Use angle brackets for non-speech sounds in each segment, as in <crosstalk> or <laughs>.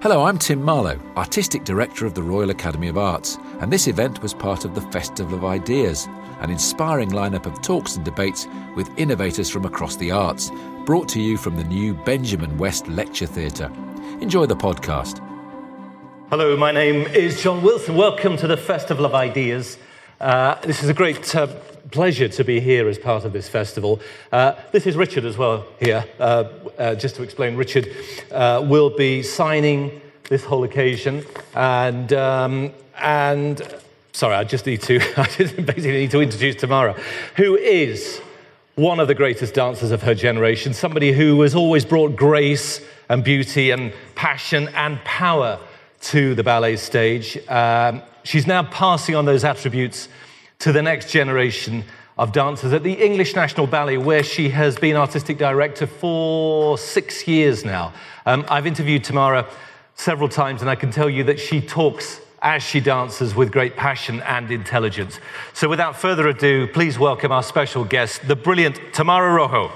Hello, I'm Tim Marlow, Artistic Director of the Royal Academy of Arts, and this event was part of the Festival of Ideas, an inspiring lineup of talks and debates with innovators from across the arts, brought to you from the new Benjamin West Lecture Theatre. Enjoy the podcast. Hello, my name is John Wilson. Welcome to the Festival of Ideas. Uh, this is a great uh, pleasure to be here as part of this festival. Uh, this is Richard as well here. Uh, uh, just to explain, Richard uh, will be signing this whole occasion. And, um, and sorry, I just need to, <laughs> I just basically need to introduce Tamara, who is one of the greatest dancers of her generation, somebody who has always brought grace and beauty and passion and power to the ballet stage. Um, she's now passing on those attributes to the next generation of dancers at the English National Ballet, where she has been artistic director for six years now. Um, I've interviewed Tamara several times, and I can tell you that she talks as she dances with great passion and intelligence. So, without further ado, please welcome our special guest, the brilliant Tamara Rojo.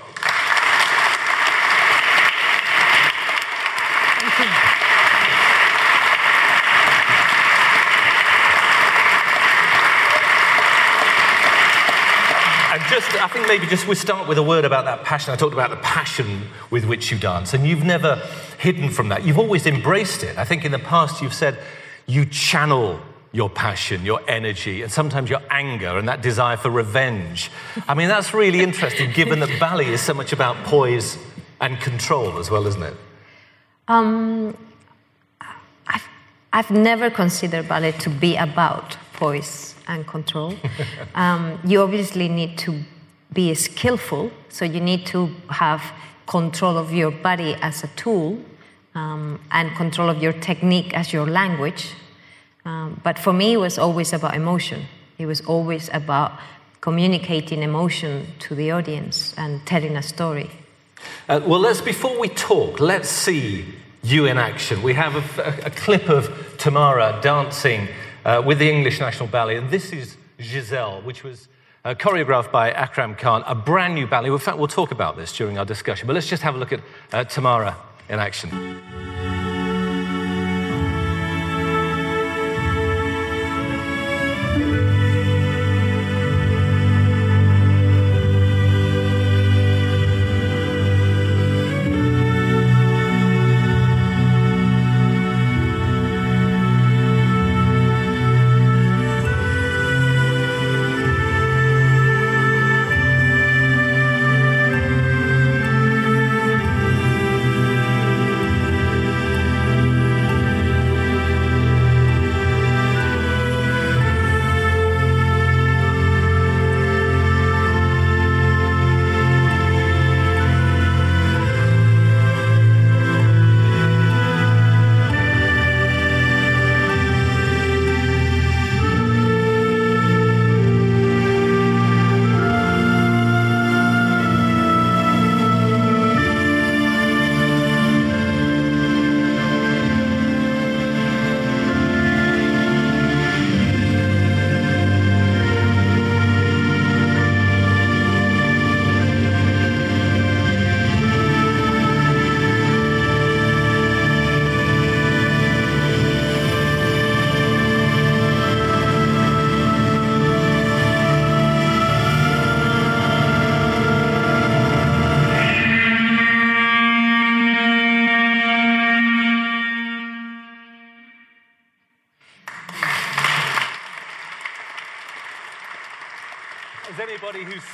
just, I think maybe just we start with a word about that passion. I talked about the passion with which you dance, and you've never hidden from that. You've always embraced it. I think in the past you've said you channel your passion, your energy, and sometimes your anger and that desire for revenge. I mean, that's really interesting given that ballet is so much about poise and control as well, isn't it? Um, I've, I've never considered ballet to be about poise and control. <laughs> um, you obviously need to be skillful, so you need to have control of your body as a tool um, and control of your technique as your language. Um, but for me, it was always about emotion. It was always about communicating emotion to the audience and telling a story. Uh, well, let's before we talk, let's see you in action. We have a, a, a clip of Tamara dancing uh, with the English National Ballet. And this is Giselle, which was uh, choreographed by Akram Khan, a brand new ballet. In fact, we'll talk about this during our discussion. But let's just have a look at uh, Tamara in action.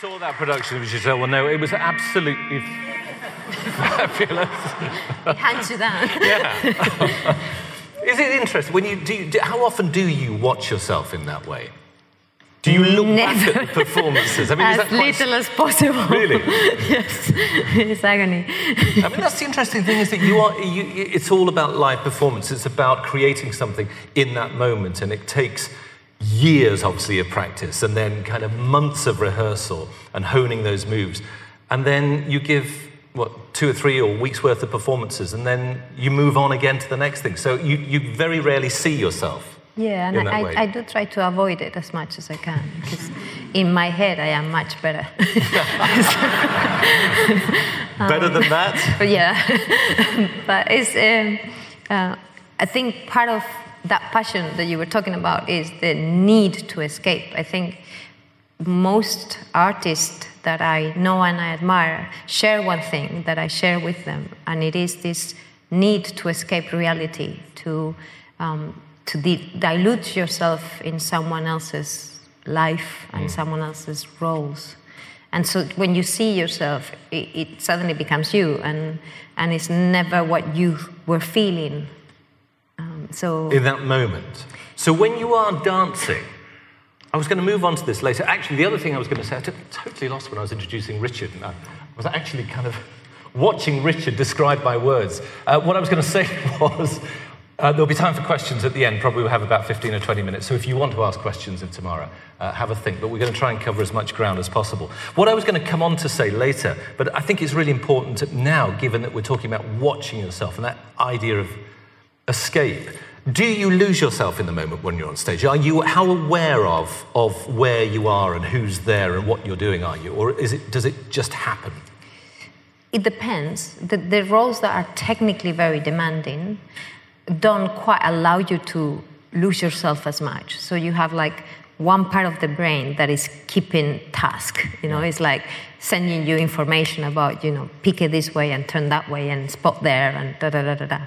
That production of Giselle will know it was absolutely fabulous. Hands you do that. yeah. <laughs> Is it interesting when you do, do? How often do you watch yourself in that way? Do you look Never. back at the performances? I mean, as little as possible. Really? <laughs> yes. It's agony. I mean, that's the interesting thing is that you are. You, it's all about live performance. It's about creating something in that moment, and it takes years, obviously, of practice and then kind of months of rehearsal and honing those moves. And then you give, what, two or three or weeks worth of performances, and then you move on again to the next thing. So you, you very rarely see yourself. Yeah, and I, I, I, do try to avoid it as much as I can because in my head I am much better. <laughs> better than that? But <laughs> yeah, <laughs> but it's. Um, uh, I think part of that passion that you were talking about is the need to escape. I think most artists that I know and I admire share one thing that I share with them, and it is this need to escape reality, to, um, to di- dilute yourself in someone else's life and mm. someone else's roles. And so when you see yourself, it, it, suddenly becomes you, and, and it's never what you were feeling. Um, so in that moment. So when you are dancing, I was going to move on to this later. Actually, the other thing I was going to say, I totally lost when I was introducing Richard. and I was actually kind of watching Richard describe by words. Uh, what I was going to say <laughs> was uh, there'll be time for questions at the end. Probably we'll have about 15 or 20 minutes. So if you want to ask questions of Tamara, uh, have a think. But we're going to try and cover as much ground as possible. What I was going to come on to say later, but I think it's really important now, given that we're talking about watching yourself and that idea of escape. Do you lose yourself in the moment when you're on stage? Are you how aware of, of where you are and who's there and what you're doing are you? Or is it, does it just happen? It depends. The, the roles that are technically very demanding don't quite allow you to lose yourself as much. So you have like one part of the brain that is keeping task. You know, it's like sending you information about, you know, pick it this way and turn that way and spot there and da da da da da.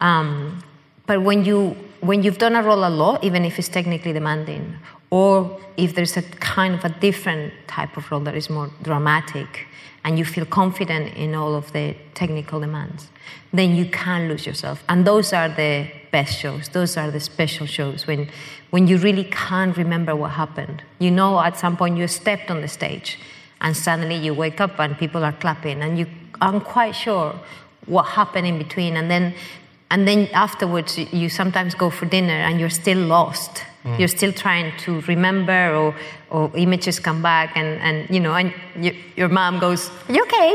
Um, but when you when you've done a role a lot, even if it's technically demanding, or if there's a kind of a different type of role that is more dramatic, and you feel confident in all of the technical demands, then you can lose yourself. And those are the best shows. Those are the special shows when when you really can't remember what happened. You know, at some point you stepped on the stage, and suddenly you wake up and people are clapping, and you aren't quite sure what happened in between, and then and then afterwards you sometimes go for dinner and you're still lost. Mm. you're still trying to remember or, or images come back and, and you know and you, your mom goes you okay?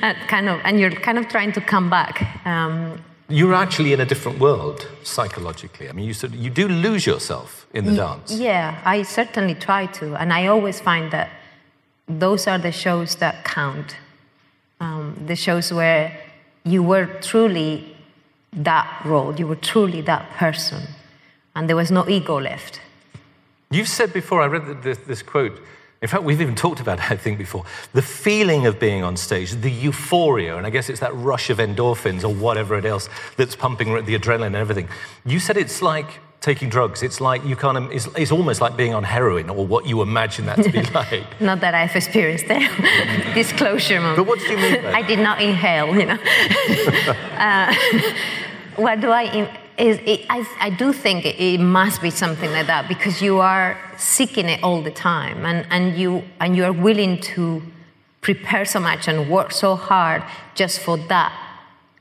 <laughs> Kind of and you're kind of trying to come back um, you're actually in a different world psychologically. I mean you, sort of, you do lose yourself in the dance. yeah i certainly try to. And i always find that those are the shows that count. Um, the shows where you were truly that role, you were truly that person, and there was no ego left. You've said before, I read this, this quote. In fact, we've even talked about it, I think, before. The feeling of being on stage, the euphoria, and I guess it's that rush of endorphins or whatever it else that's pumping the adrenaline and everything. You said it's like taking drugs. It's like you of, it's, it's, almost like being on heroin or what you imagine that to be <laughs> like. not that I've experienced that. <laughs> Disclosure moment. But what do you mean? <laughs> I did not inhale, you know. uh, what do I, is, it, I, I, do think it, it, must be something like that because you are seeking it all the time and, and, you, and you are willing to prepare so much and work so hard just for that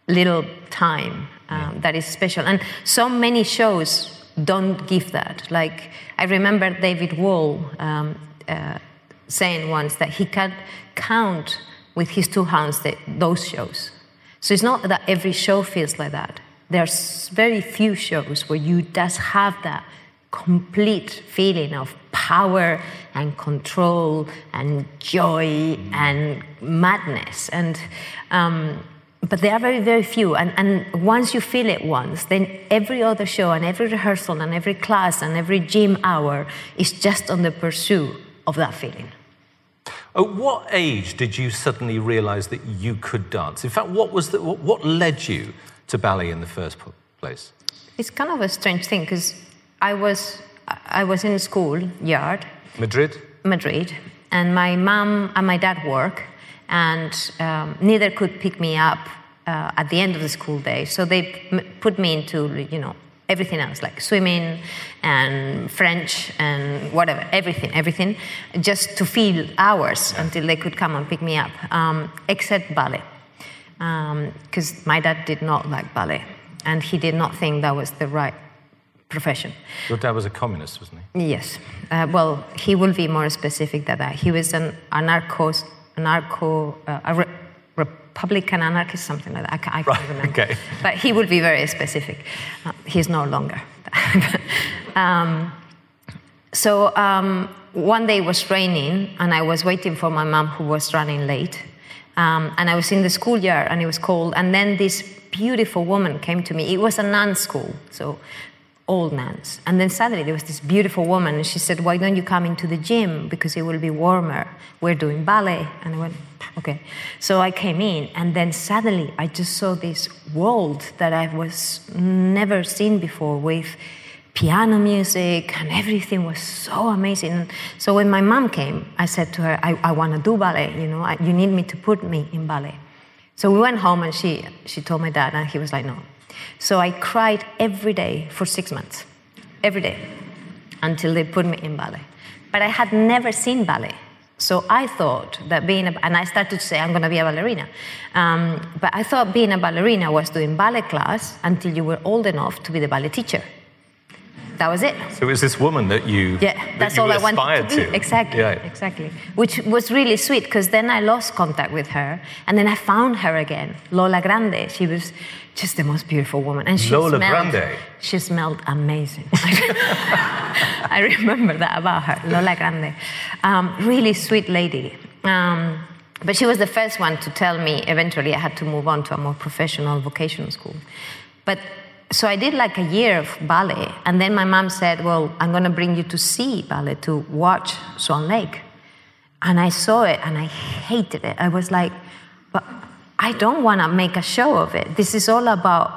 little time um, that is special. And so many shows don't give that. Like, I remember David Wall um, uh, saying once that he can't count with his two hands the, those shows. So it's not that every show feels like that. There's very few shows where you just have that complete feeling of power and control and joy and madness. And um, but they are very, very few. And, and once you feel it once, then every other show and every rehearsal and every class and every gym hour is just on the pursuit of that feeling. At what age did you suddenly realize that you could dance? In fact, what, was the, what led you to ballet in the first place? It's kind of a strange thing because I was, I was in school yard. Madrid? Madrid. And my mom and my dad work and um, neither could pick me up uh, at the end of the school day. So they put me into, you know, everything else, like swimming and French and whatever, everything, everything, just to fill hours until they could come and pick me up, um, except ballet. Because um, my dad did not like ballet, and he did not think that was the right profession. Your dad was a communist, wasn't he? Yes. Uh, well, he will be more specific than that. He was an anarcho anarcho, uh, a re- Republican anarchist, something like that. I, can't, I can't right, remember. Okay. But he would be very specific. Uh, he's no longer. <laughs> um, so um, one day it was raining, and I was waiting for my mom, who was running late. Um, and I was in the schoolyard and it was cold. And then this beautiful woman came to me. It was a nun school, so old nuns. And then suddenly there was this beautiful woman and she said, Why don't you come into the gym? Because it will be warmer. We're doing ballet. And I went, Okay. So I came in and then suddenly I just saw this world that I was never seen before with piano music and everything was so amazing. So when my mom came, I said to her, I, I want to do ballet, you know, I, you need me to put me in ballet. So we went home and she, she told my dad and he was like, no. So I cried every day for six months, every day, until they put me in ballet. But I had never seen ballet. So I thought that being a, and I started to say I'm going to be a ballerina. Um, but I thought being a ballerina was doing ballet class until you were old enough to be the ballet teacher that was it. So it was this woman that you yeah, that's all I wanted to. To. Exactly, yeah. exactly. Which was really sweet because then I lost contact with her, and then I found her again, Lola Grande. She was just the most beautiful woman, and she Lola smelled, Grande. She smelled amazing. <laughs> I remember that about her, Lola Grande. Um, really sweet lady. Um, but she was the first one to tell me eventually I had to move on to a more professional vocational school. But so I did like a year of ballet, and then my mom said, "Well, I'm going to bring you to see ballet to watch Swan Lake," and I saw it and I hated it. I was like, "But I don't want to make a show of it. This is all about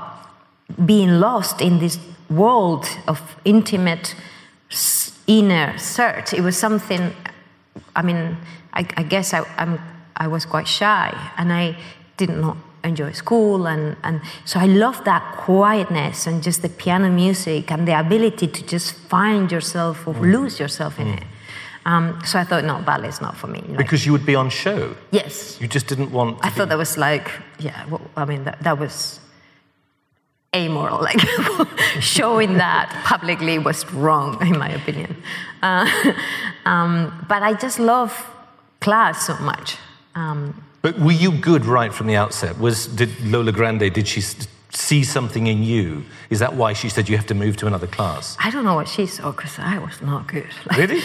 being lost in this world of intimate inner search." It was something. I mean, I, I guess I, I'm, I was quite shy, and I didn't know enjoy school and, and so i love that quietness and just the piano music and the ability to just find yourself or mm. lose yourself in mm. it. Um, so i thought no ballet is not for me like, because you would be on show? Yes. You just didn't want i be... thought that was like yeah well, i mean that, that was amoral like <laughs> showing that publicly was wrong in my opinion. Uh, <laughs> um, but i just love class so much. Um, but were you good right from the outset? Was did Lola Grande did she see something in you? Is that why she said you have to move to another class? I don't know what she saw because I was not good. <laughs> Like, really?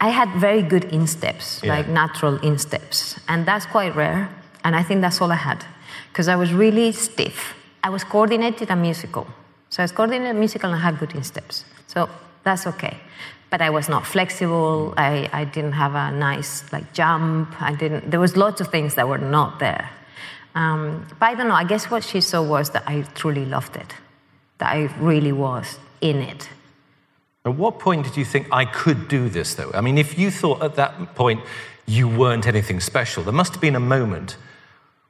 I had very good insteps, yeah. like natural insteps, and that's quite rare. And I think that's all I had because I was really stiff. I was coordinated and musical. So I was coordinated musical and I had good insteps. So that's okay but I was not flexible. I, I didn't have a nice like jump. I didn't. There was lots of things that were not there. Um, but I don't know. I guess what she saw was that I truly loved it. That I really was in it. At what point did you think I could do this, though? I mean, if you thought at that point you weren't anything special, there must have been a moment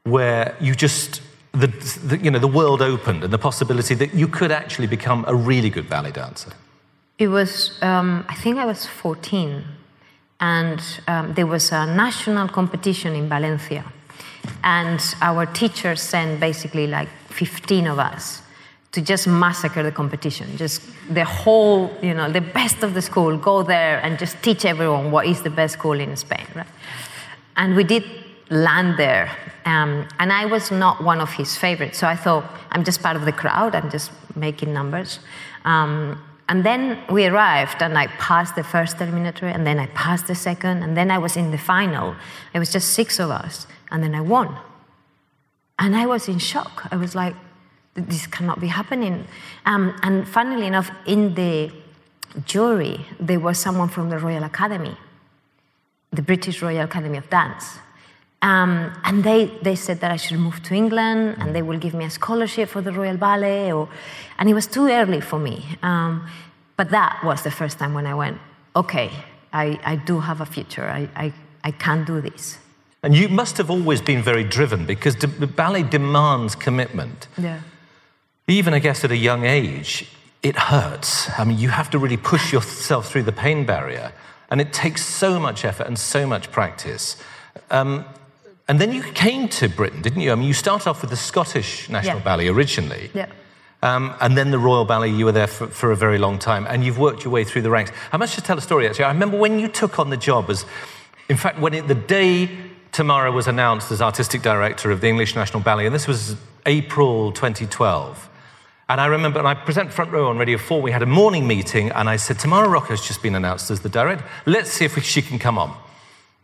where you just the, the you know the world opened and the possibility that you could actually become a really good ballet dancer. It was, um, I think I was 14, and um, there was a national competition in Valencia. And our teacher sent basically like 15 of us to just massacre the competition. Just the whole, you know, the best of the school, go there and just teach everyone what is the best school in Spain, right? And we did land there. Um, and I was not one of his favorites. So I thought, I'm just part of the crowd, I'm just making numbers. Um, and then we arrived, and I passed the first eliminatory, and then I passed the second, and then I was in the final. It was just six of us, and then I won. And I was in shock. I was like, this cannot be happening. Um, and funnily enough, in the jury, there was someone from the Royal Academy, the British Royal Academy of Dance. Um, and they, they said that I should move to England and they will give me a scholarship for the Royal Ballet. Or, and it was too early for me. Um, but that was the first time when I went, okay, I, I do have a future. I, I, I can do this. And you must have always been very driven because de- ballet demands commitment. Yeah. Even, I guess, at a young age, it hurts. I mean, you have to really push yourself through the pain barrier. And it takes so much effort and so much practice. Um, and then you came to Britain, didn't you? I mean, you start off with the Scottish National yeah. Ballet originally. Yeah. Um, and then the Royal Ballet, you were there for, for, a very long time, and you've worked your way through the ranks. I must just tell a story, actually. I remember when you took on the job as, in fact, when it, the day Tamara was announced as artistic director of the English National Ballet, and this was April 2012. And I remember, and I present Front Row on Radio 4, we had a morning meeting, and I said, Tamara Rojo has just been announced as the director. Let's see if she can come on.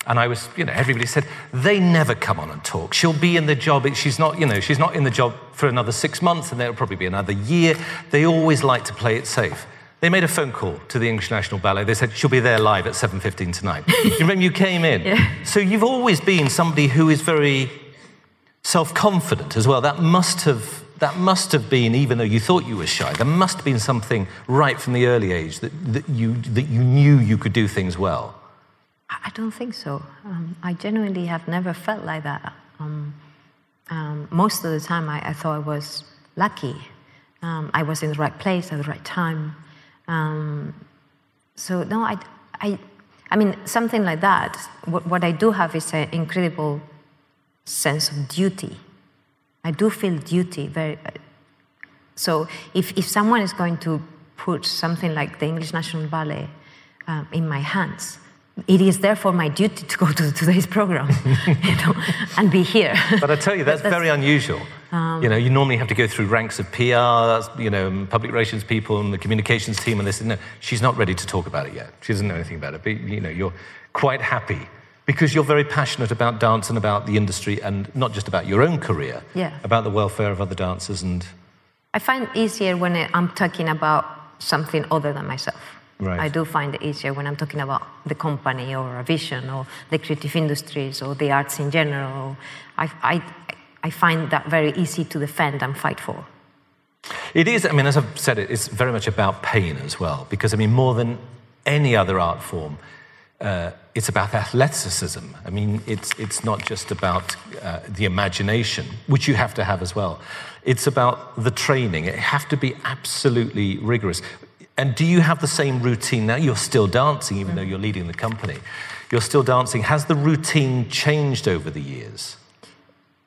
And I was, you know, everybody said, they never come on and talk. She'll be in the job, she's not, you know, she's not in the job for another six months and there'll probably be another year. They always like to play it safe. They made a phone call to the English National Ballet. They said, she'll be there live at 7.15 tonight. <laughs> you remember you came in? Yeah. So you've always been somebody who is very self-confident as well. That must have that must have been, even though you thought you were shy, there must have been something right from the early age that, that, you, that you knew you could do things well. I don't think so. Um, I genuinely have never felt like that. Um, um, most of the time, I, I thought I was lucky. Um, I was in the right place at the right time. Um, so no, I, I, I mean something like that. What, what I do have is an incredible sense of duty. I do feel duty very. So if, if someone is going to put something like the English National Ballet um, in my hands, it is therefore my duty to go to today's program <laughs> you know, and be here. But I tell you, that's, that's very unusual. Um, you know, you normally have to go through ranks of PR, you know, public relations people and the communications team, and this. And No, she's not ready to talk about it yet. She doesn't know anything about it. But you know, you're quite happy because you're very passionate about dance and about the industry, and not just about your own career. Yeah. About the welfare of other dancers and. I find it easier when I'm talking about something other than myself. Right. I do find it easier when I'm talking about the company or a vision or the creative industries or the arts in general. I, I, I find that very easy to defend and fight for. It is, I mean, as I've said, it's very much about pain as well, because, I mean, more than any other art form, uh, it's about athleticism. I mean, it's, it's not just about uh, the imagination, which you have to have as well. It's about the training. It have to be absolutely rigorous. And do you have the same routine now? You're still dancing, even though you're leading the company. You're still dancing. Has the routine changed over the years?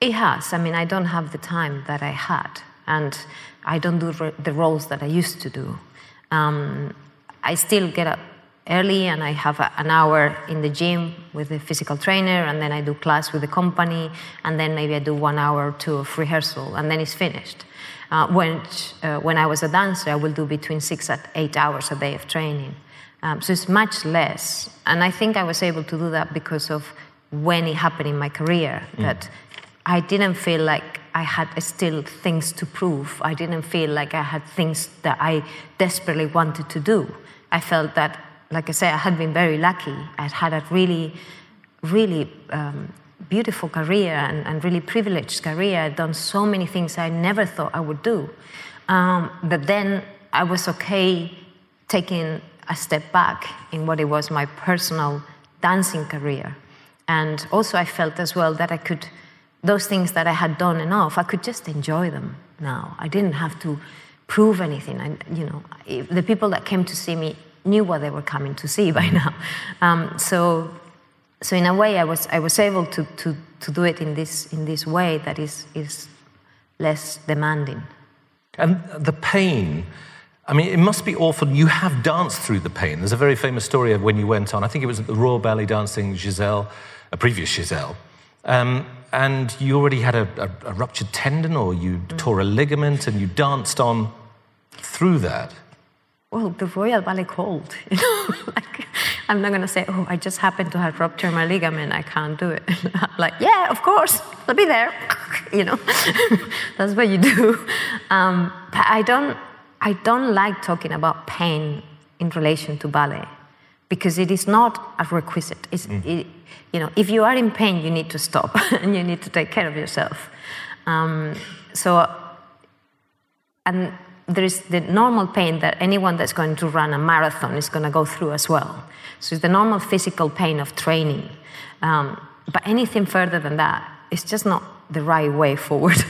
It has. I mean, I don't have the time that I had, and I don't do the roles that I used to do. Um, I still get up early and I have a, an hour in the gym with the physical trainer, and then I do class with the company, and then maybe I do one hour or two of rehearsal, and then it's finished. Uh, when, uh, when I was a dancer, I will do between six and eight hours a day of training. Um, so it's much less. And I think I was able to do that because of when it happened in my career, mm. that I didn't feel like I had still things to prove. I didn't feel like I had things that I desperately wanted to do. I felt that, like I said, I had been very lucky. I'd had a really, really um, beautiful career and, and, really privileged career. I'd done so many things I never thought I would do. Um, but then I was okay taking a step back in what it was my personal dancing career. And also, I felt as well that I could, those things that I had done enough, I could just enjoy them now. I didn't have to prove anything. I, you know, the people that came to see me knew what they were coming to see by <laughs> now. Um, so so in a way, I was, I was able to, to, to do it in this, in this way that is, is less demanding. And the pain, I mean, it must be awful. You have danced through the pain. There's a very famous story of when you went on, I think it was at the Royal Ballet Dancing Giselle, a previous Giselle. Um, and you already had a, a, a ruptured tendon or you mm. tore a ligament and you danced on through that. Well, the Royal Ballet called, <laughs> you know, like I'm not going to say, oh, I just happened to have ruptured my ligament, I can't do it. <laughs> like, yeah, of course, I'll be there. <laughs> you know, that's what you do. Um, but I don't, I don't like talking about pain in relation to ballet because it is not a requisite. Mm. It, you know, if you are in pain, you need to stop and you need to take care of yourself. Um, so, and there is the normal pain that anyone that's going to run a marathon is going to go through as well. So it's the normal physical pain of training. Um, but anything further than that is just not the right way forward. <laughs>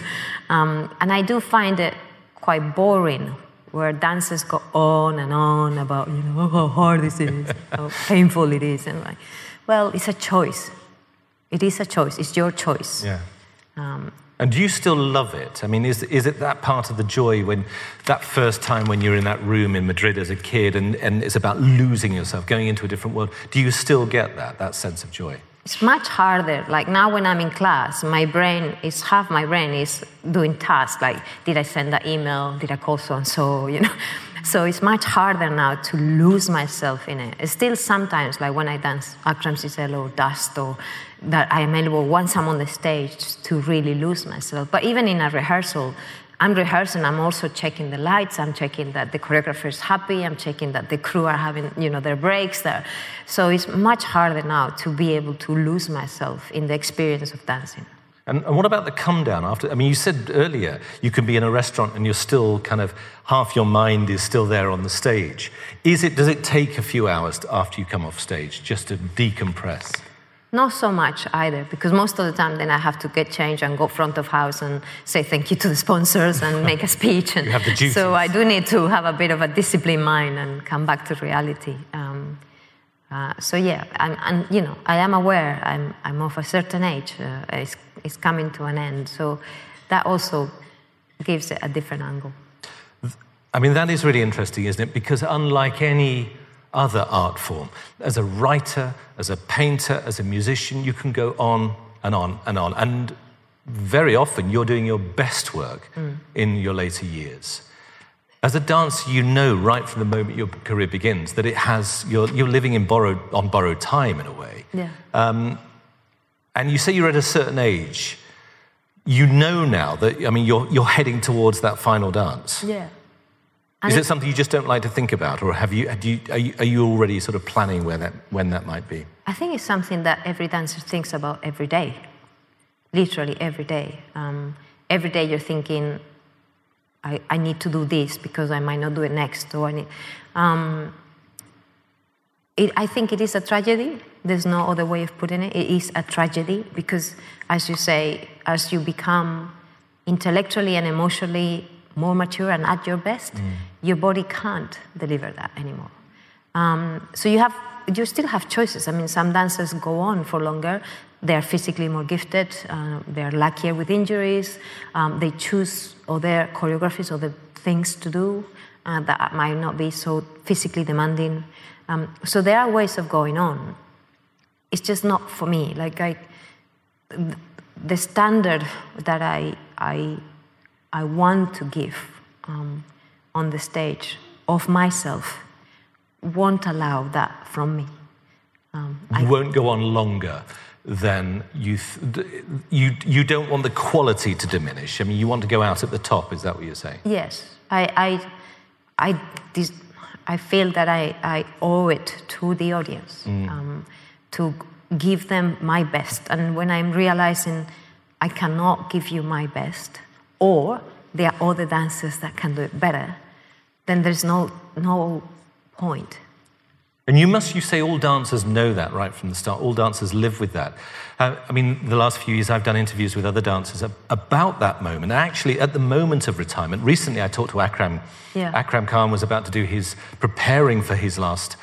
Um, and I do find it quite boring where dancers go on and on about you know <laughs> how hard this is, how painful it is, and like, well, it's a choice. It is a choice. It's your choice. Yeah. Um, and do you still love it? I mean, is, is it that part of the joy when that first time when you're in that room in Madrid as a kid and, and it's about losing yourself, going into a different world? Do you still get that, that sense of joy? it's much harder. Like now, when I'm in class, my brain is half my brain is doing tasks like, did I send that email? Did I call so and so? You know. So it's much harder now to lose myself in it. It's still sometimes, like when I dance Akram Giselle or Dust, or that I am able, once I'm on the stage, to really lose myself. But even in a rehearsal, I'm rehearsing, I'm also checking the lights, I'm checking that the choreographer is happy, I'm checking that the crew are having, you know, their breaks there. So it's much harder now to be able to lose myself in the experience of dancing. And, and, what about the come down after? I mean, you said earlier you can be in a restaurant and you're still kind of half your mind is still there on the stage. Is it? Does it take a few hours after you come off stage just to decompress? Not so much either, because most of the time then I have to get changed and go front of house and say thank you to the sponsors and make a speech. And <laughs> you have the. So I do need to have a bit of a disciplined mind and come back to reality. Um, uh, so yeah, I'm, and you know, I am aware I'm, I'm of a certain age. Uh, it's, it's coming to an end. So that also gives it a different angle. I mean, that is really interesting, isn't it? Because unlike any other art form. As a writer, as a painter, as a musician, you can go on and on and on. And very often you're doing your best work mm. in your later years. As a dancer, you know right from the moment your career begins that it has, you're, you're living in borrowed, on borrowed time in a way. Yeah. Um, and you say you're at a certain age. You know now that, I mean, you're, you're heading towards that final dance. Yeah. Is it something you just don't like to think about, or have you, you, are, you, are you already sort of planning where that, when that might be? I think it's something that every dancer thinks about every day, literally every day. Um, every day you're thinking, I, I, need to do this because I might not do it next. Or I, need, um, it, I think it is a tragedy. There's no other way of putting it. It is a tragedy because, as you say, as you become intellectually and emotionally more mature and at your best, mm. your body can't deliver that anymore. Um, so you have you still have choices. I mean, some dancers go on for longer. They are physically more gifted. Uh, they are luckier with injuries. Um, they choose other choreographies, other things to do uh, that might not be so physically demanding. Um, so there are ways of going on. It's just not for me. Like I, the standard that I I I want to give um, on the stage of myself won't allow that from me. Um, I, won't go on longer than you, th- you. You don't want the quality to diminish. I mean, you want to go out at the top. Is that what you're saying? Yes, I, I, I, this, I feel that I, I owe it to the audience mm. um, to give them my best. And when I'm realizing I cannot give you my best, or there are other dancers that can do it better, then there's no, no point. And you must, you say all dancers know that right from the start. All dancers live with that. Uh, I mean, the last few years I've done interviews with other dancers about that moment. Actually, at the moment of retirement, recently I talked to Akram. Yeah. Akram Khan was about to do his, preparing for his last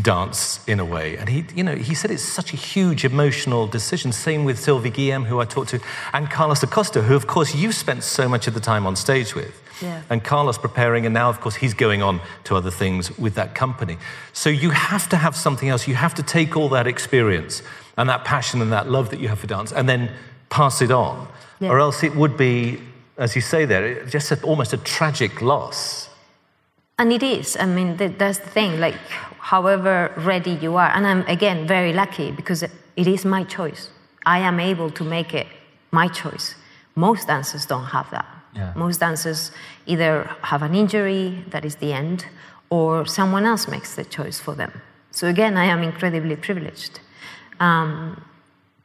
dance in a way. And he, you know, he said it's such a huge emotional decision. Same with Sylvie Guillem, who I talked to, and Carlos Acosta, who, of course, you've spent so much of the time on stage with. Yeah. And Carlos preparing, and now, of course, he's going on to other things with that company. So you have to have something else. You have to take all that experience and that passion and that love that you have for dance and then pass it on. Yeah. Or else it would be, as you say there, just a, almost a tragic loss. And it is. I mean, that's the thing. Like, however ready you are, and I'm again very lucky because it is my choice. I am able to make it my choice. Most dancers don't have that. Yeah. Most dancers either have an injury that is the end, or someone else makes the choice for them. So again, I am incredibly privileged. Um,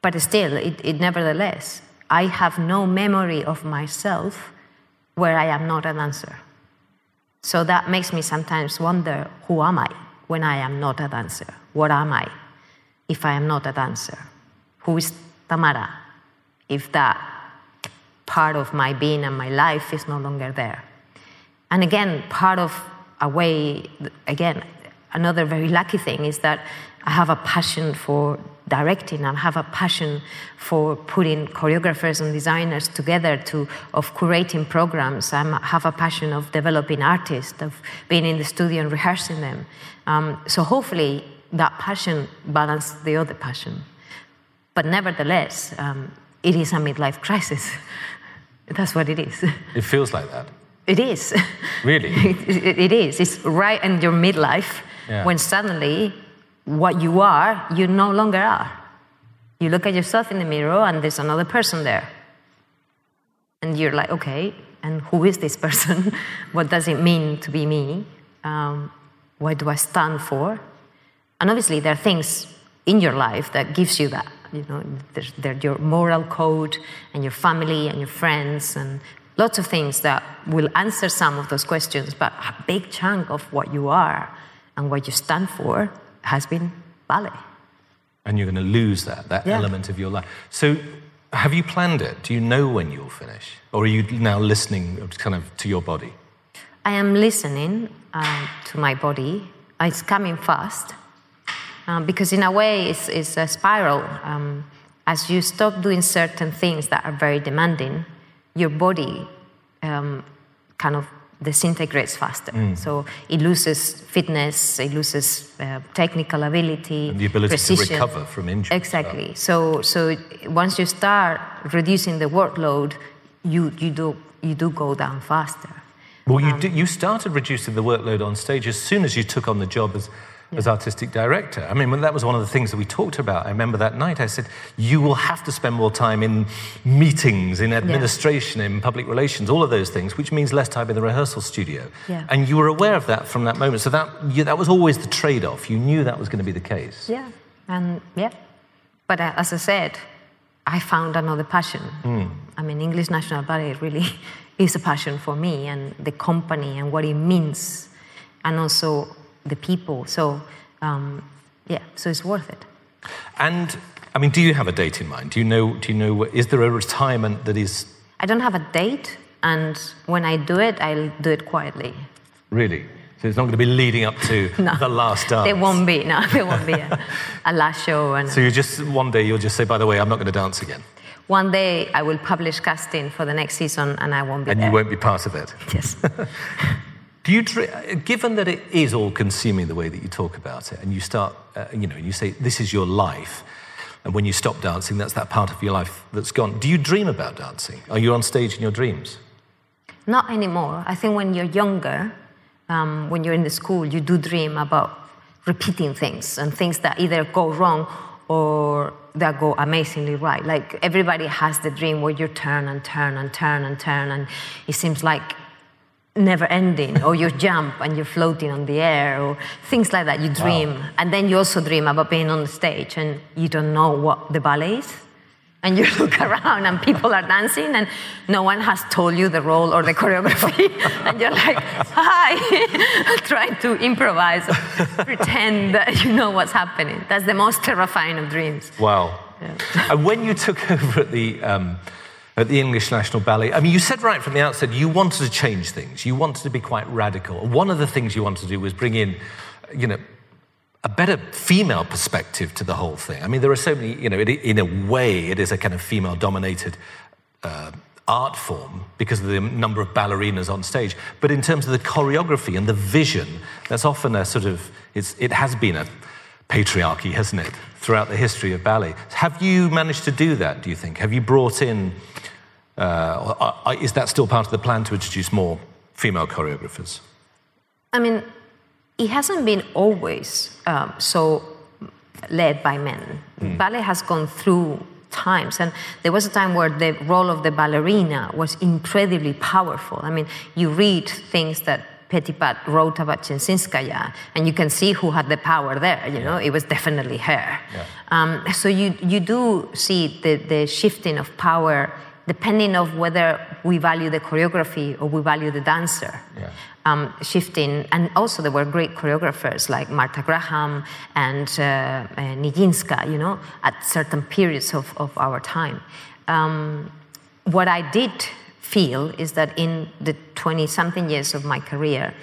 but still, it, it nevertheless, I have no memory of myself where I am not a dancer. So that makes me sometimes wonder who am I when I am not a dancer? What am I if I am not a dancer? Who is Tamara if that part of my being and my life is no longer there? And again, part of a way, again, another very lucky thing is that I have a passion for directing. I have a passion for putting choreographers and designers together to of curating programs. I have a passion of developing artists, of being in the studio and rehearsing them. Um, so hopefully that passion balances the other passion. But nevertheless, um, it is a midlife crisis. <laughs> That's what it is. It feels like that. It is. Really? <laughs> it, it- it is. It's right in your midlife Yeah. when suddenly what you are, you no longer are. You look at yourself in the mirror and there's another person there. And you're like, okay, and who is this person? <laughs> what does it mean to be me? Um, what do I stand for? And obviously, there are things in your life that gives you that. You know, there's, there's your moral code and your family and your friends and lots of things that will answer some of those questions. But a big chunk of what you are and what you stand for has been ballet. And you're going to lose that, that Yeah. element of your life. So, have you planned it? Do you know when you'll finish? Or are you now listening kind of to your body? I am listening um, to my body. It's coming fast um, because, in a way, it's, it's a spiral. Um, as you stop doing certain things that are very demanding, your body um, kind of disintegrates faster. So it loses fitness, it loses uh, technical ability, And the ability precision. to recover from injury. Exactly. So, so once you start reducing the workload, you, you, do, you do go down faster. Well, Um, you, did, you started reducing the workload on stage as soon as you took on the job as, as artistic director. I mean, when that was one of the things that we talked about. I remember that night I said, you will have to spend more time in meetings, in administration, in public relations, all of those things, which means less time in the rehearsal studio. Yeah. And you were aware of that from that moment. So that, you, that was always the trade off. You knew that was going to be the case. Yeah, and yeah. But uh, as I said, I found another passion. I mean, English National Ballet really <laughs> is a passion for me, and the company and what it means, and also the people. So, um, yeah, so it's worth it. And, I mean, do you have a date in mind? Do you know, do you know is there a retirement that is I don't have a date, and when I do it, I'll do it quietly. really? So it's not going to be leading up to <laughs> No. the last dance. There won't be, no, there won't be a, <laughs> a last show. And So you just one day you'll just say, by the way, I'm not going to dance again, one day I will publish casting for the next season, and I won't be and there. you won't be part of it. Yes. <laughs> Do you, given that it is all consuming the way that you talk about it, and you start, uh, you know, you say this is your life, and when you stop dancing, that's that part of your life that's gone. Do you dream about dancing? Are you on stage in your dreams? Not anymore. I think when you're younger, um, when you're in the school, you do dream about repeating things and things that either go wrong or that go amazingly right. Like everybody has the dream where you turn and turn and turn and turn, and it seems like never ending, or you jump and you're floating on the air, or things like that. You dream, and then you also dream about being on the stage, and you don't know what the ballet is. And you <laughs> look around and people are dancing, and no one has told you the role or the choreography. <laughs> and you're like, hi, <laughs> trying to improvise, pretend that you know what's happening. That's the most terrifying of dreams. Wow. and when you took over at the, um, at the English National Ballet, I mean, you said right from the outset you wanted to change things. You wanted to be quite radical. One of the things you wanted to do was bring in, you know, a better female perspective to the whole thing. I mean, there are so many, you know, it, in a way, it is a kind of female dominated uh, art form because of the number of ballerinas on stage. But in terms of the choreography and the vision, that's often a sort of, it has been a patriarchy, hasn't it, throughout the history of ballet. Have you managed to do that, do you think? Have you brought in, uh, or, uh, is that still part of the plan to introduce more female choreographers? I mean, it hasn't been always um, so led by men. Ballet has gone through times, and there was a time where the role of the ballerina was incredibly powerful. I mean, you read things that Petipa wrote about Kschessinskaya, and you can see who had the power there. You know, it was definitely her. Um, so you you do see the, the shifting of power depending of whether we value the choreography or we value the dancer Yeah. um, shifting. And also, there were great choreographers like Martha Graham and uh, uh, Nijinska, you know, at certain periods of, of our time. Um, what I did feel is that in the 20 something years of my career,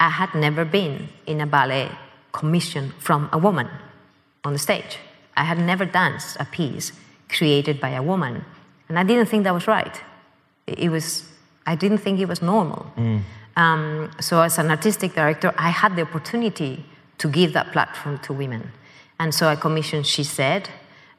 I had never been in a ballet commission from a woman on the stage. I had never danced a piece created by a woman. And I didn't think that was right. It was, I didn't think it was normal. Um, so, as an artistic director, I had the opportunity to give that platform to women. And so I commissioned She Said,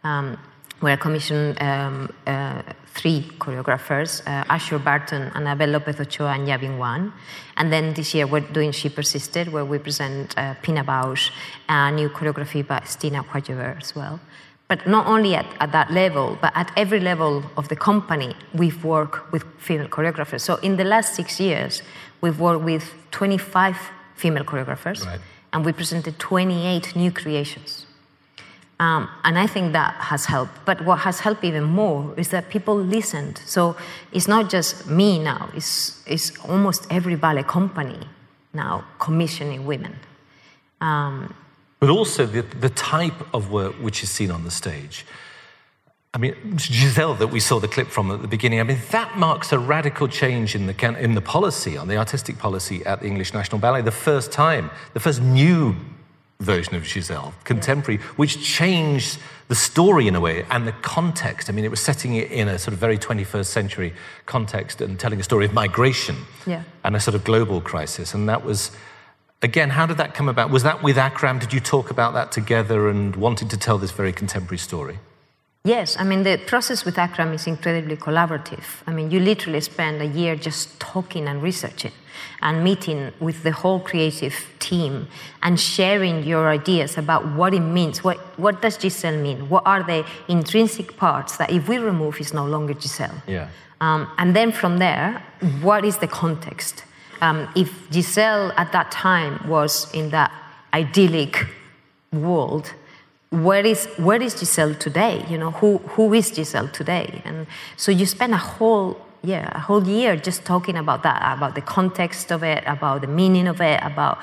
um, where I commissioned um, uh, three choreographers, uh, Aszure Barton, Annabelle Lopez Ochoa, and Yabin Wang. And then this year we're doing She Persisted, where we present uh, Pina Bausch, a new choreography by Stina Quagebeur as well. But not only at, at that level, but at every level of the company, we've worked with female choreographers. So in the last six years, we've worked with 25 female choreographers, Right. and we presented 28 new creations. Um, and I think that has helped. But what has helped even more is that people listened. So it's not just me now, it's, it's almost every ballet company now commissioning women. Um, But also the, the type of work which is seen on the stage. I mean, Giselle, that we saw the clip from at the beginning, I mean, that marks a radical change in the, in the policy, on the artistic policy at the English National Ballet, the first time, the first new version of Giselle, contemporary, which changed the story in a way and the context. I mean, it was setting it in a sort of very 21st century context and telling a story of migration Yeah. and a sort of global crisis. And that was, again, how did that come about? Was that with Akram? Did you talk about that together and wanted to tell this very contemporary story? Yes, I mean, the process with Akram is incredibly collaborative. I mean, you literally spend a year just talking and researching and meeting with the whole creative team and sharing your ideas about what it means. What, what does Giselle mean? What are the intrinsic parts that if we remove is no longer Giselle? Yeah. Um, and then from there, what is the context? Um, if Giselle at that time was in that idyllic world, where is where is Giselle today? You know, who who is Giselle today? And so you spend a whole yeah a whole year just talking about that, about the context of it, about the meaning of it, about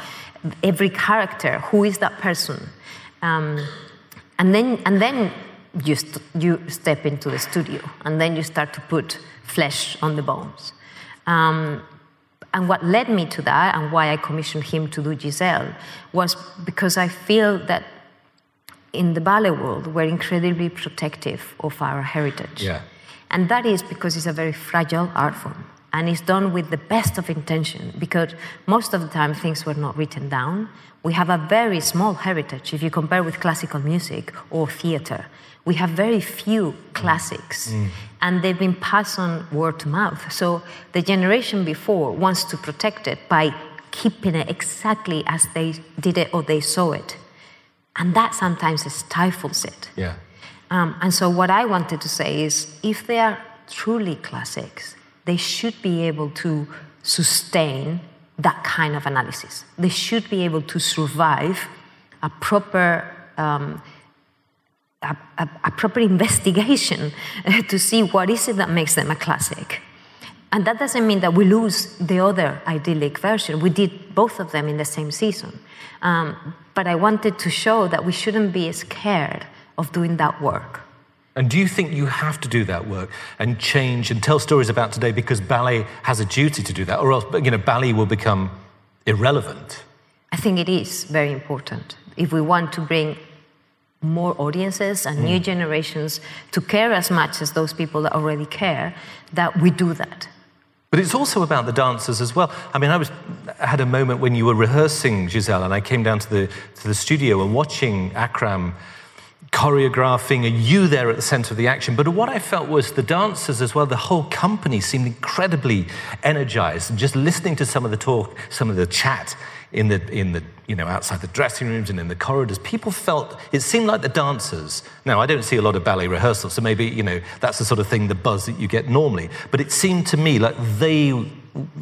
every character. Who is that person? Um, and then and then you st- you step into the studio, and then you start to put flesh on the bones. Um, and what led me to that, and why I commissioned him to do Giselle, was because I feel that in the ballet world, we're incredibly protective of our heritage. Yeah. And that is because it's a very fragile art form. And it's done with the best of intention because most of the time things were not written down. We have a very small heritage if you compare with classical music or theater. We have very few classics mm. and they've been passed on word to mouth. So the generation before wants to protect it by keeping it exactly as they did it or they saw it. And that sometimes stifles it. Yeah. Um, and so, what I wanted to say is if they are truly classics, they should be able to sustain that kind of analysis. They should be able to survive a proper. Um, a, a, a proper investigation <laughs> to see what is it that makes them a classic. And that doesn't mean that we lose the other idyllic version. We did both of them in the same season. Um, but I wanted to show that we shouldn't be scared of doing that work. And do you think you have to do that work and change and tell stories about today because ballet has a duty to do that, or else you know ballet will become irrelevant? I think it is very important if we want to bring more audiences and new hmm. generations to care as much as those people that already care, that we do that. But it's also about the dancers as well. I mean, I was I had a moment when you were rehearsing Giselle, and I came down to the to the studio and watching Akram choreographing, and you there at the center of the action. But what I felt was the dancers as well. The whole company seemed incredibly energized, and just listening to some of the talk, some of the chat in the in the you know outside the dressing rooms and in the corridors. People felt it seemed like the dancers. Now I don't see a lot of ballet rehearsals, so maybe you know that's the sort of thing, the buzz that you get normally. But it seemed to me like they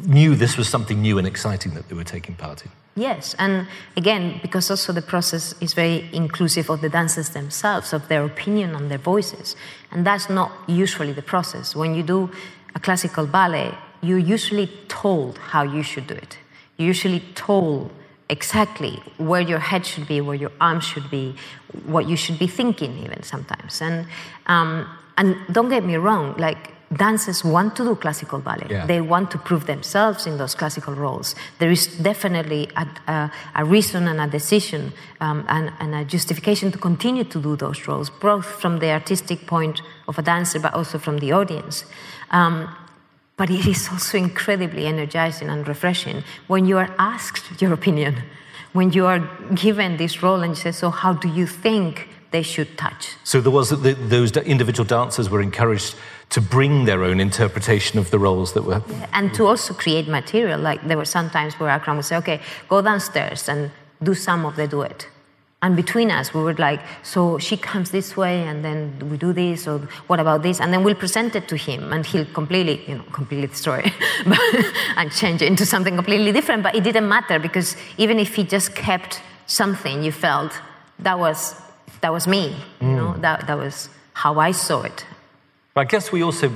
knew this was something new and exciting that they were taking part in. Yes, and again, because also the process is very inclusive of the dancers themselves, of their opinion and their voices. And that's not usually the process. When you do a classical ballet, you're usually told how you should do it. You're usually told exactly where your head should be, where your arms should be, what you should be thinking, even sometimes. And, um, and don't get me wrong, like, dancers want to do classical ballet. Yeah. They want to prove themselves in those classical roles. There is definitely a, a, a reason and a decision um, and, and, a justification to continue to do those roles, both from the artistic point of a dancer, but also from the audience. Um, but it is also incredibly energizing and refreshing when you are asked your opinion, when you are given this role and you say, So, how do you think they should touch. So there was the, those individual dancers were encouraged to bring their own interpretation of the roles that were. And to also create material. Like there were some times where Akram would say, okay, go downstairs and do some of the duet. And between us, we were like, so she comes this way, and then we do this, or what about this? And then we'll present it to him, and he'll completely, you know, completely destroy <laughs> it and change it into something completely different. But it didn't matter because even if he just kept something, you felt that was that was me, you mm. know, that that was how I saw it. I guess we also,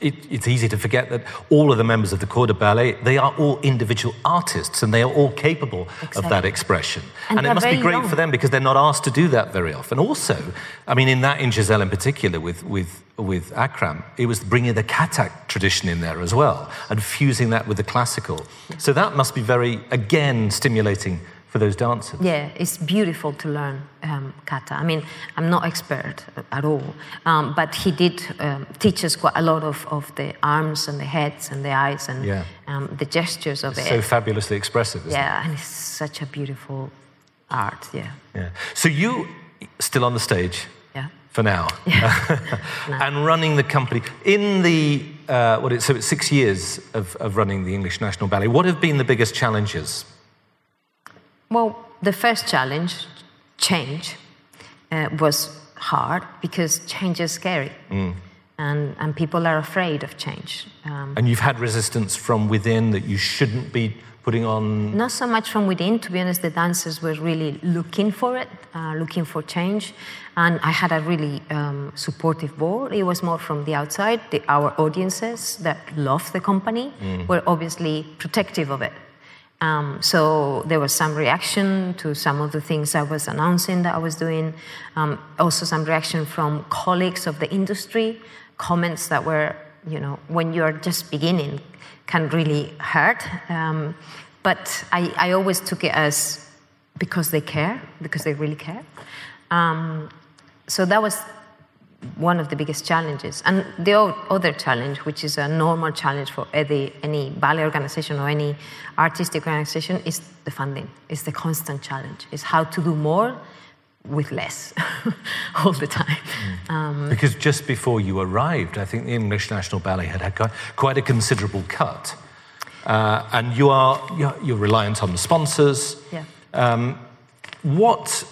it, it's easy to forget that all of the members of the Corps de Ballet, they are all individual artists and they are all capable exactly. of that expression. And, and it must be great young. for them because they're not asked to do that very often. Also, I mean, in that in Giselle in particular with, with, with Akram, it was bringing the Kathak tradition in there as well and fusing that with the classical. So that must be very, again, stimulating for those dancers. Yeah, it's beautiful to learn um, Kathak. I mean, I'm not expert at all, um, but he did um, teach us quite a lot of, of the arms and the heads and the eyes and yeah. um, the gestures of it's it. So fabulously expressive, yeah, it? Yeah, and it's such a beautiful art. Yeah. Yeah. So you still on the stage? Yeah. For now. <laughs> Yeah. <laughs> and running the company in the uh, what? It, so it's six years of, of running the English National Ballet. What have been the biggest challenges? Well, the first challenge, change, uh, was hard because change is scary. Mm. And, and people are afraid of change. Um, and you've had resistance from within that you shouldn't be putting on? Not so much from within. To be honest, the dancers were really looking for it, uh, looking for change. And I had a really um, supportive board. It was more from the outside. The, our audiences that love the company mm. were obviously protective of it. Um, so there was some reaction to some of the things I was announcing that I was doing. Um, also, some reaction from colleagues of the industry, comments that were, you know, when you're just beginning, can really hurt. Um, but I, I, always took it as because they care, because they really care. Um, so that was one of the biggest challenges. And the other challenge, which is a normal challenge for any, any ballet organization or any artistic organization, is the funding. It's the constant challenge. It's how to do more with less <laughs> all the time. Mm. Um, because just before you arrived, I think the English National Ballet had had quite a considerable cut. Uh, and you are you're, reliant on the sponsors. Yeah. Um, what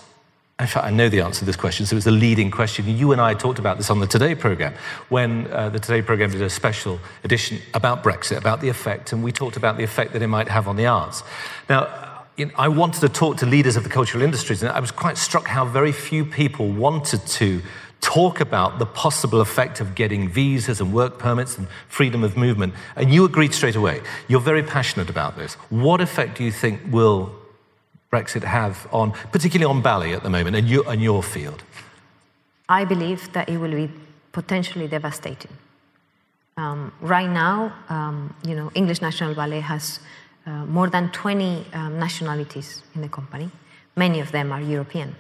in fact, I know the answer to this question, so it's a leading question. You and I talked about this on the Today programme when uh, the Today programme did a special edition about Brexit, about the effect, and we talked about the effect that it might have on the arts. Now, I wanted to talk to leaders of the cultural industries, and I was quite struck how very few people wanted to talk about the possible effect of getting visas and work permits and freedom of movement. And you agreed straight away. You're very passionate about this. What effect do you think will Brexit have on, particularly on ballet at the moment and, you, and your field? I believe that it will be potentially devastating. Um, right now, um, you know, English National Ballet has uh, more than 20 um, nationalities in the company. Many of them are European.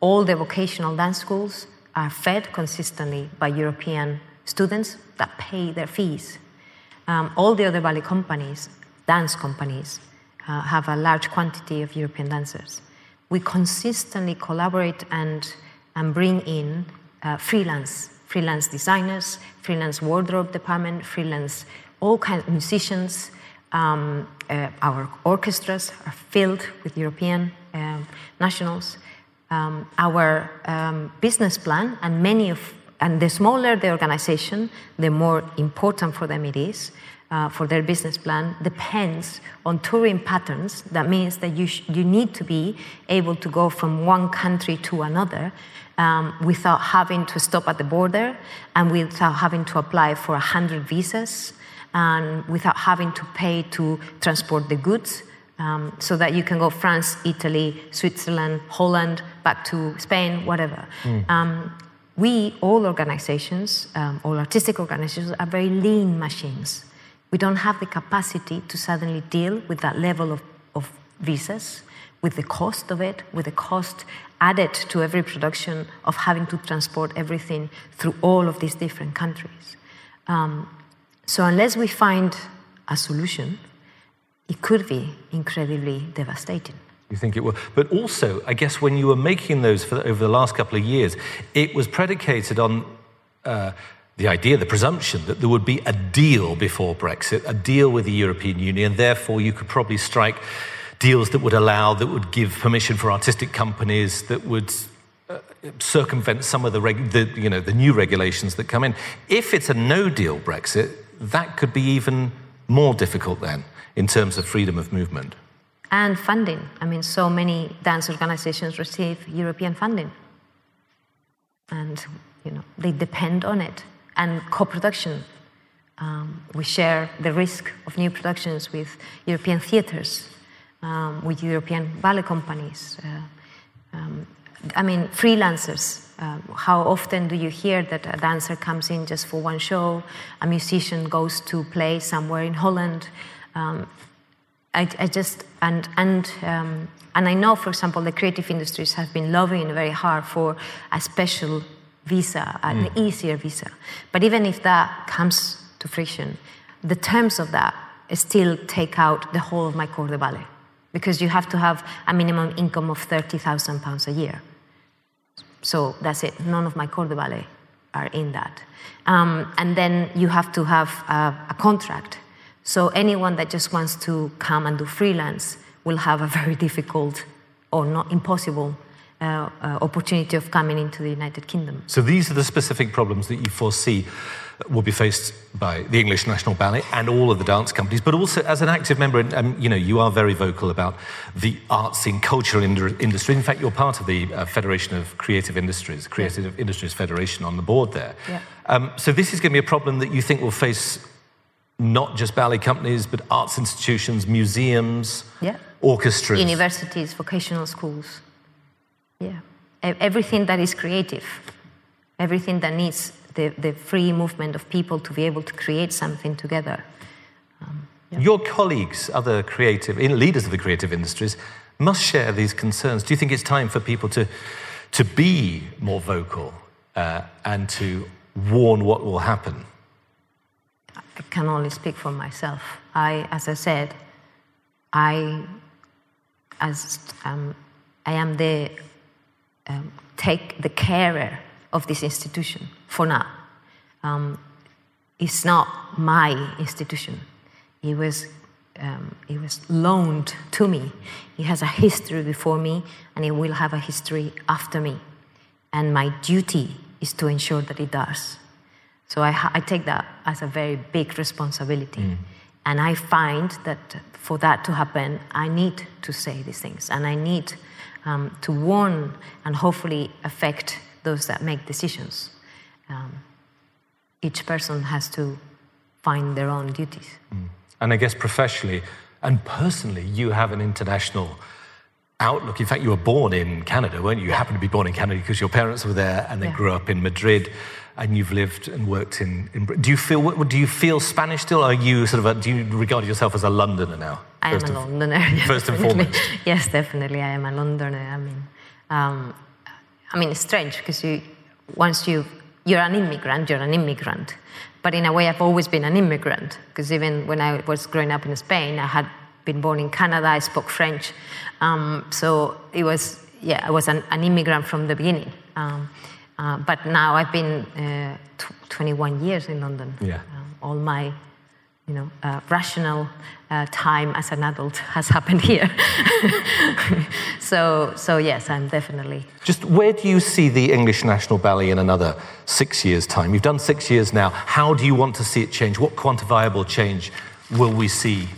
All the vocational dance schools are fed consistently by European students that pay their fees. Um, all the other ballet companies, dance companies, uh, have a large quantity of European dancers. We consistently collaborate and, and bring in uh, freelance, freelance designers, freelance wardrobe department, freelance all kinds of musicians. Um, uh, our orchestras are filled with European um, nationals. Um, our um, business plan, and many of, and the smaller the organization, the more important for them it is uh, for their business plan depends on touring patterns. That means that you, sh- you need to be able to go from one country to another um, without having to stop at the border and without having to apply for 100 visas and without having to pay to transport the goods. Um, so that you can go France, Italy, Switzerland, Holland, back to Spain, whatever. Mm. Um, we, all organizations, um, all artistic organizations, are very lean machines. We don't have the capacity to suddenly deal with that level of, of visas, with the cost of it, with the cost added to every production of having to transport everything through all of these different countries. Um, so, unless we find a solution, it could be incredibly devastating. You think it will? But also, I guess when you were making those for, over the last couple of years, it was predicated on uh, the idea, the presumption that there would be a deal before Brexit, a deal with the European Union, therefore you could probably strike deals that would allow, that would give permission for artistic companies, that would uh, circumvent some of the, reg- the, you know, the new regulations that come in. If it's a no deal Brexit, that could be even more difficult then in terms of freedom of movement. And funding. I mean, so many dance organizations receive European funding. And, you know, they depend on it. And co production. Um, we share the risk of new productions with European theaters, um, with European ballet companies. Uh, um, I mean, freelancers. Uh, how often do you hear that a dancer comes in just for one show, a musician goes to play somewhere in Holland? Um, I, I, just and and um, and I know, for example, the creative industries have been lobbying very hard for a special visa, an mm. easier visa. But even if that comes to fruition, the terms of that still take out the whole of my corps de ballet because you have to have a minimum income of thirty thousand pounds a year. So that's it. None of my corps de ballet are in that. Um, and then you have to have a, a contract so anyone that just wants to come and do freelance will have a <laughs> very difficult or not impossible uh, uh, opportunity of coming into the United Kingdom. So these are the specific problems that you foresee will be faced by the English National Ballet and all of the dance companies, but also as an active member, um, you know, you are very vocal about the arts and cultural industry. In fact, you're part of the uh, Federation of Creative Industries, Creative yeah. Industries Federation on the board there. Yeah. Um, so this is going to be a problem that you think will face not just ballet companies, but arts institutions, museums, yeah. orchestras, universities, vocational schools. Yeah, everything that is creative, everything that needs the, the free movement of people to be able to create something together. Um, yeah. Your colleagues, other creative leaders of the creative industries, must share these concerns. Do you think it's time for people to, to be more vocal uh, and to warn what will happen? I can only speak for myself. I, as I said, I, as um, I am the um, take the carer of this institution for now. Um, it's not my institution. It was, um, it was loaned to me. It has a history before me, and it will have a history after me. And my duty is to ensure that it does. So I, I take that as a very big responsibility. Mm. And I find that for that to happen, I need to say these things and I need um, to warn and hopefully affect those that make decisions. Um, each person has to find their own duties. Mm. And I guess professionally and personally, you have an international outlook. In fact, you were born in Canada, weren't you? You happened to be born in Canada because your parents were there and they yeah. grew up in Madrid and you've lived and worked in, in do you feel do you feel Spanish still? Or are you sort of a, do you regard yourself as a Londoner now? I am a Londoner. Yes, first and <laughs> foremost. yes, definitely, I am a Londoner. I mean, um, I mean, it's strange because you once you you're an immigrant, you're an immigrant. But in a way, I've always been an immigrant because even when I was growing up in Spain, I had been born in Canada. I spoke French, um, so it was yeah, I was an, an immigrant from the beginning. Um, uh, but now I've been uh, 21 years in London. Yeah. Um, all my, you know, uh, rational uh, time as an adult has happened here. <laughs> so, so yes, I'm definitely. Just where do you see the English National Ballet in another six years' time? You've done six years now. How do you want to see it change? What quantifiable change will we see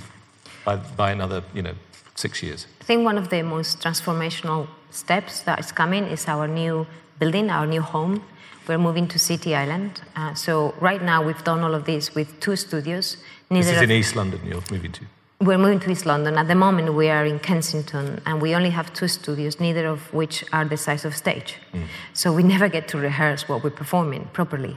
by, by another, you know, six years? I think one of the most transformational steps that is coming is our new building, our new home. We're moving to City Island. Uh, so right now we've done all of this with two studios. Neither this is in East London you're moving to? We're moving to East London. At the moment we are in Kensington and we only have two studios, neither of which are the size of stage. Mm. So we <laughs> never get to rehearse what we're performing properly.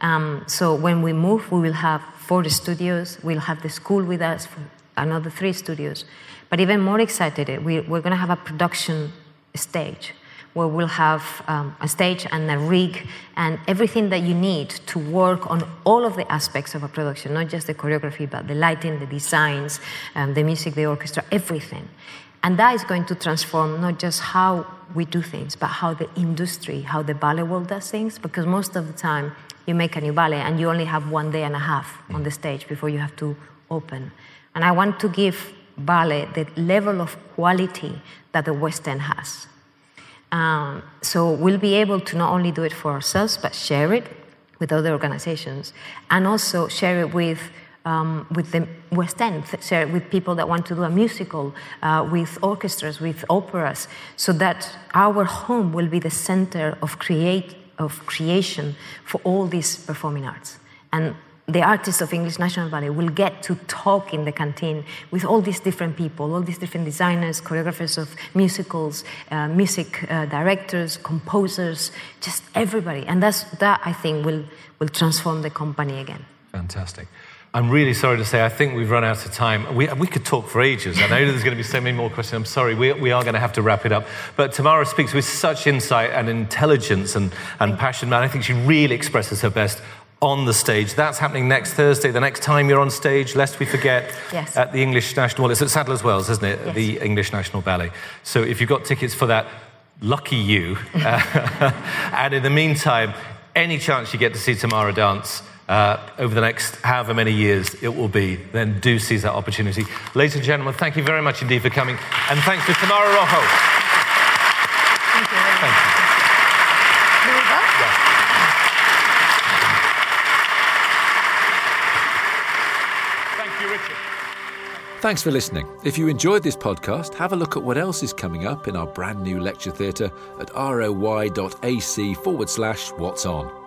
Um, so when we move, we will have four studios. We'll have the school with us for another three studios. But even more excited, we, we're going to have a production stage where we'll have um, a stage and a rig and everything that you need to work on all of the aspects of a production, not just the choreography, but the lighting, the designs, um, the music, the orchestra, everything. And that is going to transform not just how we do things, but how the industry, how the ballet world does things, because most of the time you make a new ballet and you only have one day and a half on the stage before you have to open. And I want to give ballet the level of quality that the West End has. Um, so we'll be able to not only do it for ourselves, but share it with other organizations, and also share it with um, with the West End, share it with people that want to do a musical, uh, with orchestras, with operas, so that our home will be the center of create of creation for all these performing arts. And the artists of English National Ballet will get to talk in the canteen with all these different people, all these different designers, choreographers of musicals, uh, music uh, directors, composers, just everybody. And that's, that, I think, will, will transform the company again. Fantastic. I'm really sorry to say, I think we've run out of time. We, we could talk for ages. I know there's going to be so many more questions. I'm sorry, we, we are going to have to wrap it up. But Tamara speaks with such insight and intelligence and, and passion, man. I think she really expresses her best on the stage. That's happening next Thursday, the next time you're on stage, lest we forget, yes. at the English National, well, it's at Sadler's Wells, isn't it? Yes. The English National Ballet. So if you've got tickets for that, lucky you. <laughs> Uh, <laughs> and in the meantime, any chance you get to see Tamara dance, uh, over the next however many years it will be, then do seize that opportunity. Ladies and gentlemen, thank you very much indeed for coming. And thanks to Tamara Rojo. Thank you. Thank you. Do we go? Thank you, Richard. Thanks for listening. If you enjoyed this podcast, have a look at what else is coming up in our brand new lecture theatre at roy.ac forward slash what's on.